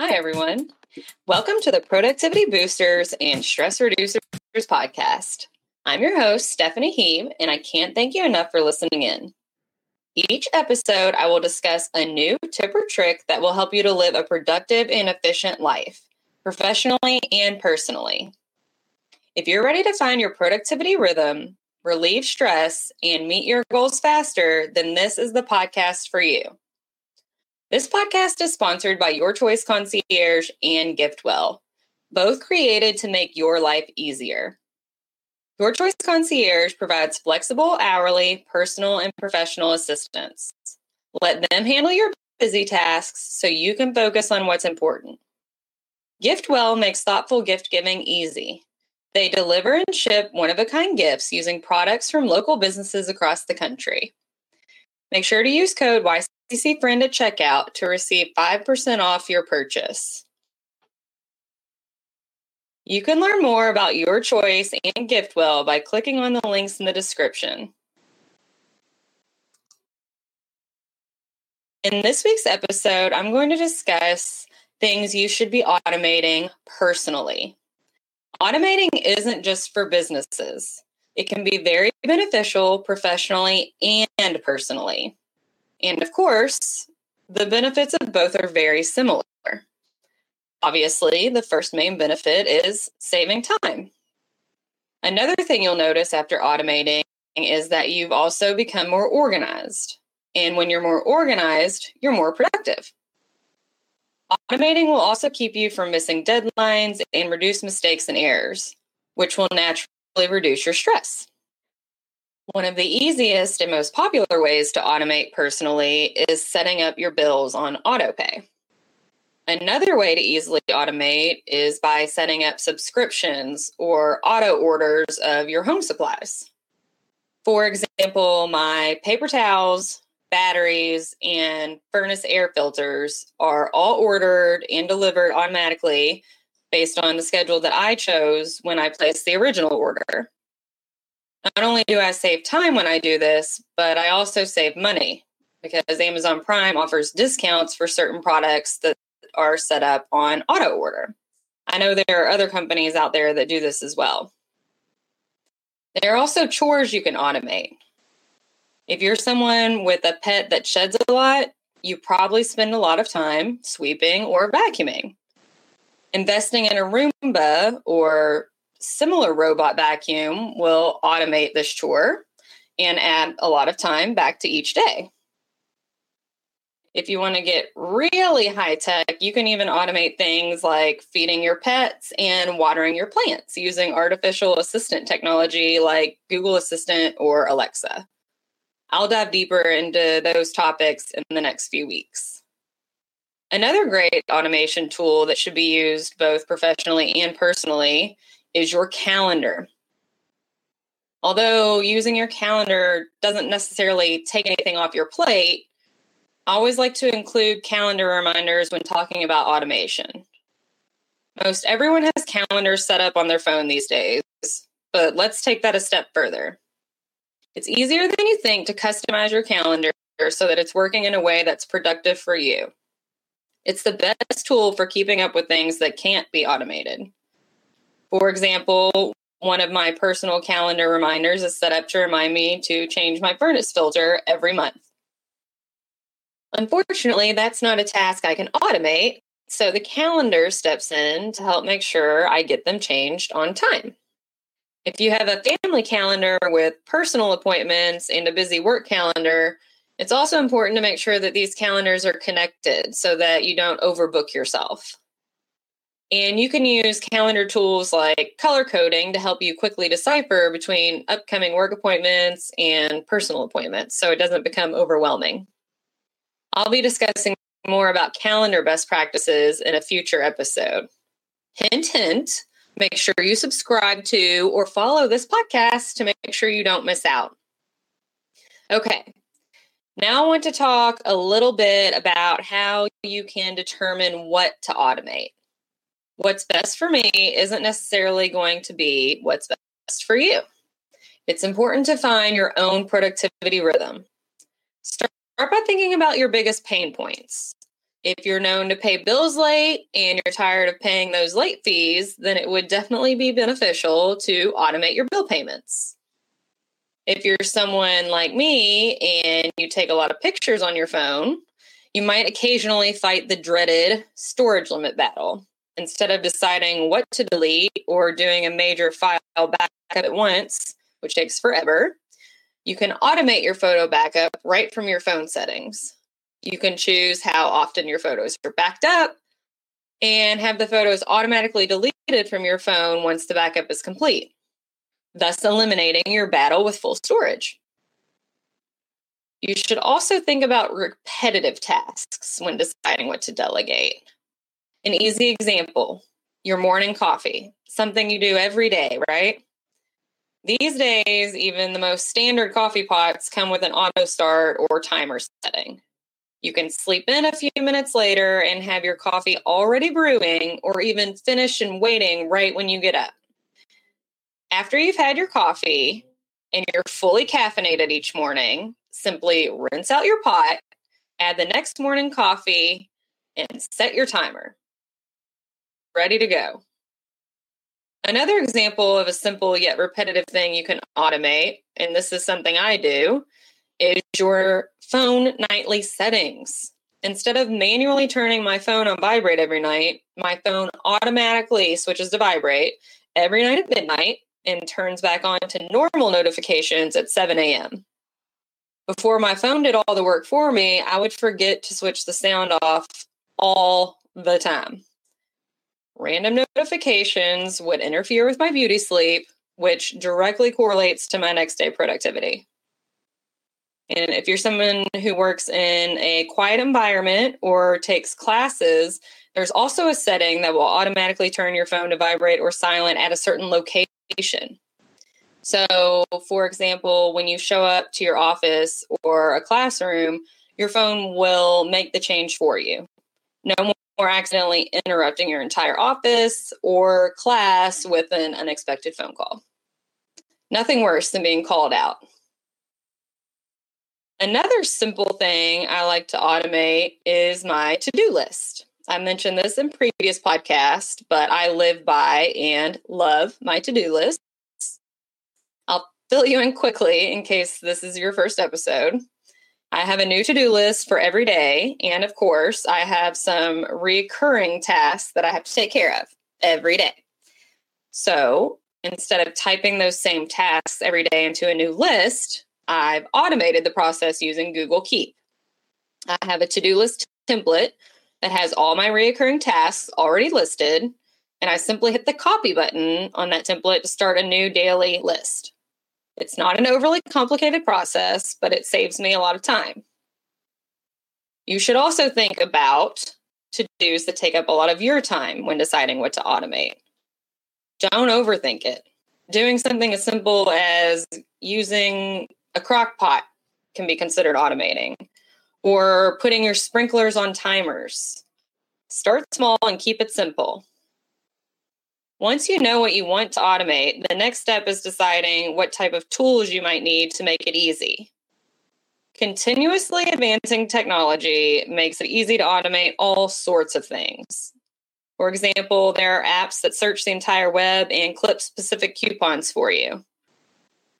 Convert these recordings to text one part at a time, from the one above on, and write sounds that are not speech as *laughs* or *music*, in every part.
Hi, everyone. Welcome to the Productivity Boosters and Stress Reducers podcast. I'm your host, Stephanie Heeb, and I can't thank you enough for listening in. Each episode, I will discuss a new tip or trick that will help you to live a productive and efficient life, professionally and personally. If you're ready to find your productivity rhythm, relieve stress, and meet your goals faster, then this is the podcast for you. This podcast is sponsored by Your Choice Concierge and GiftWell, both created to make your life easier. Your Choice Concierge provides flexible, hourly, personal, and professional assistance. Let them handle your busy tasks so you can focus on what's important. GiftWell makes thoughtful gift giving easy. They deliver and ship one of a kind gifts using products from local businesses across the country. Make sure to use code YCC Friend at checkout to receive 5% off your purchase. You can learn more about your choice and GiftWell by clicking on the links in the description. In this week's episode, I'm going to discuss things you should be automating personally. Automating isn't just for businesses. It can be very beneficial professionally and personally. And of course, the benefits of both are very similar. Obviously, the first main benefit is saving time. Another thing you'll notice after automating is that you've also become more organized. And when you're more organized, you're more productive. Automating will also keep you from missing deadlines and reduce mistakes and errors, which will naturally reduce your stress. One of the easiest and most popular ways to automate personally is setting up your bills on autopay. Another way to easily automate is by setting up subscriptions or auto orders of your home supplies. For example, my paper towels, batteries, and furnace air filters are all ordered and delivered automatically based on the schedule that I chose when I placed the original order. Not only do I save time when I do this, but I also save money because Amazon Prime offers discounts for certain products that are set up on auto order. I know there are other companies out there that do this as well. There are also chores you can automate. If you're someone with a pet that sheds a lot, you probably spend a lot of time sweeping or vacuuming. Investing in a Roomba or similar robot vacuum will automate this chore and add a lot of time back to each day. If you want to get really high tech, you can even automate things like feeding your pets and watering your plants using artificial assistant technology like Google Assistant or Alexa. I'll dive deeper into those topics in the next few weeks. Another great automation tool that should be used both professionally and personally is your calendar. Although using your calendar doesn't necessarily take anything off your plate, I always like to include calendar reminders when talking about automation. Most everyone has calendars set up on their phone these days, but let's take that a step further. It's easier than you think to customize your calendar so that it's working in a way that's productive for you. It's the best tool for keeping up with things that can't be automated. For example, one of my personal calendar reminders is set up to remind me to change my furnace filter every month. Unfortunately, that's not a task I can automate, so the calendar steps in to help make sure I get them changed on time. If you have a family calendar with personal appointments and a busy work calendar, it's also important to make sure that these calendars are connected so that you don't overbook yourself. And you can use calendar tools like color coding to help you quickly decipher between upcoming work appointments and personal appointments so it doesn't become overwhelming. I'll be discussing more about calendar best practices in a future episode. Hint, hint, make sure you subscribe to or follow this podcast to make sure you don't miss out. Okay, now I want to talk a little bit about how you can determine what to automate what's best for me isn't necessarily going to be what's best for you. It's important to find your own productivity rhythm. Start by thinking about your biggest pain points. If you're known to pay bills late and you're tired of paying those late fees, then it would definitely be beneficial to automate your bill payments. If you're someone like me and you take a lot of pictures on your phone, you might occasionally fight the dreaded storage limit battle. Instead of deciding what to delete or doing a major file backup at once, which takes forever, you can automate your photo backup right from your phone settings. You can choose how often your photos are backed up and have the photos automatically deleted from your phone once the backup is complete, thus eliminating your battle with full storage. You should also think about repetitive tasks when deciding what to delegate. An easy example your morning coffee, something you do every day, right? These days, even the most standard coffee pots come with an auto start or timer setting. You can sleep in a few minutes later and have your coffee already brewing or even finished and waiting right when you get up. After you've had your coffee and you're fully caffeinated each morning, simply rinse out your pot, add the next morning coffee, and set your timer. Ready to go. Another example of a simple yet repetitive thing you can automate, and this is something I do, is your phone nightly settings. Instead of manually turning my phone on vibrate every night, my phone automatically switches to vibrate every night at midnight and turns back on to normal notifications at 7 a.m. Before my phone did all the work for me, I would forget to switch the sound off all the time random notifications would interfere with my beauty sleep, which directly correlates to my next day productivity. And if you're someone who works in a quiet environment or takes classes, there's also a setting that will automatically turn your phone to vibrate or silent at a certain location. So, for example, when you show up to your office or a classroom, your phone will make the change for you. No or accidentally interrupting your entire office or class with an unexpected phone call. Nothing worse than being called out. Another simple thing I like to automate is my to do list. I mentioned this in previous podcasts, but I live by and love my to do list. I'll fill you in quickly in case this is your first episode. I have a new to do list for every day. And of course, I have some recurring tasks that I have to take care of every day. So instead of typing those same tasks every day into a new list, I've automated the process using Google Keep. I have a to do list template that has all my recurring tasks already listed. And I simply hit the copy button on that template to start a new daily list. It's not an overly complicated process, but it saves me a lot of time. You should also think about to dos that take up a lot of your time when deciding what to automate. Don't overthink it. Doing something as simple as using a crock pot can be considered automating, or putting your sprinklers on timers. Start small and keep it simple. Once you know what you want to automate, the next step is deciding what type of tools you might need to make it easy. Continuously advancing technology makes it easy to automate all sorts of things. For example, there are apps that search the entire web and clip specific coupons for you.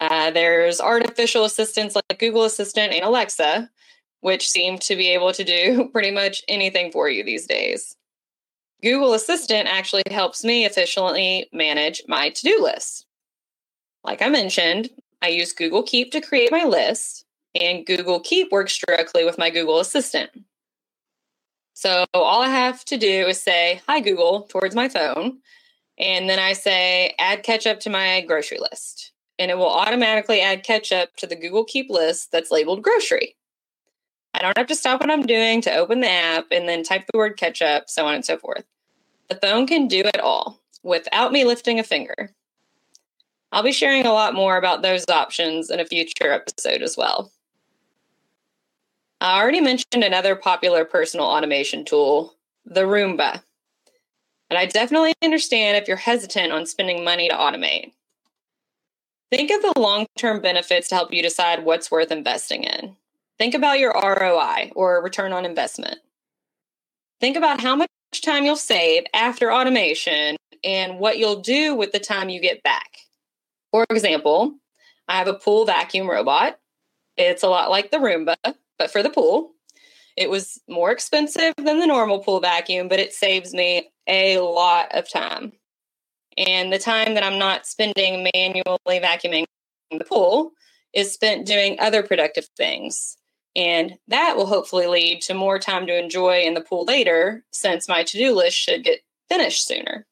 Uh, there's artificial assistants like Google Assistant and Alexa, which seem to be able to do *laughs* pretty much anything for you these days. Google Assistant actually helps me efficiently manage my to do list. Like I mentioned, I use Google Keep to create my list, and Google Keep works directly with my Google Assistant. So all I have to do is say, Hi, Google, towards my phone. And then I say, Add ketchup to my grocery list. And it will automatically add ketchup to the Google Keep list that's labeled grocery. I don't have to stop what I'm doing to open the app and then type the word ketchup, so on and so forth. The phone can do it all without me lifting a finger. I'll be sharing a lot more about those options in a future episode as well. I already mentioned another popular personal automation tool, the Roomba. And I definitely understand if you're hesitant on spending money to automate. Think of the long term benefits to help you decide what's worth investing in. Think about your ROI or return on investment. Think about how much time you'll save after automation and what you'll do with the time you get back. For example, I have a pool vacuum robot. It's a lot like the Roomba, but for the pool. It was more expensive than the normal pool vacuum, but it saves me a lot of time. And the time that I'm not spending manually vacuuming the pool is spent doing other productive things. And that will hopefully lead to more time to enjoy in the pool later, since my to do list should get finished sooner.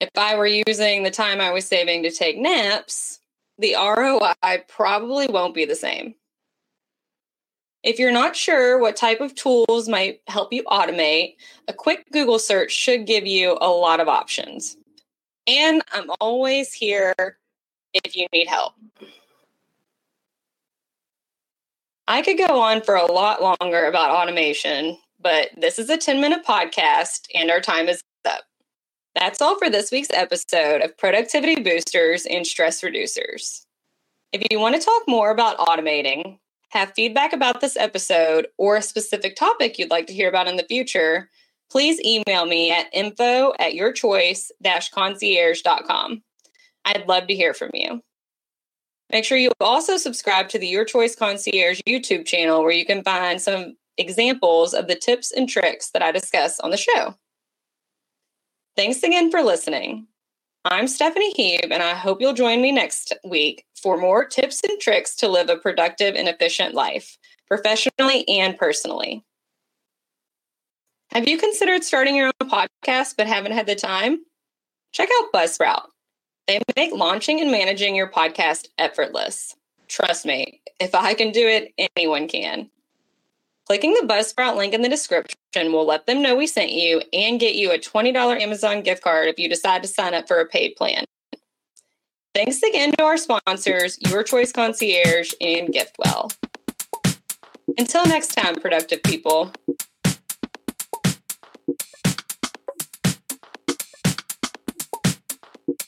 If I were using the time I was saving to take naps, the ROI probably won't be the same. If you're not sure what type of tools might help you automate, a quick Google search should give you a lot of options. And I'm always here if you need help. I could go on for a lot longer about automation, but this is a 10 minute podcast and our time is up. That's all for this week's episode of Productivity Boosters and Stress Reducers. If you want to talk more about automating, have feedback about this episode, or a specific topic you'd like to hear about in the future, please email me at info at yourchoice concierge.com. I'd love to hear from you. Make sure you also subscribe to the Your Choice Concierge YouTube channel where you can find some examples of the tips and tricks that I discuss on the show. Thanks again for listening. I'm Stephanie Hebe, and I hope you'll join me next week for more tips and tricks to live a productive and efficient life, professionally and personally. Have you considered starting your own podcast but haven't had the time? Check out Buzzsprout. They make launching and managing your podcast effortless. Trust me, if I can do it, anyone can. Clicking the Buzzsprout link in the description will let them know we sent you and get you a $20 Amazon gift card if you decide to sign up for a paid plan. Thanks again to our sponsors, Your Choice Concierge and GiftWell. Until next time, productive people.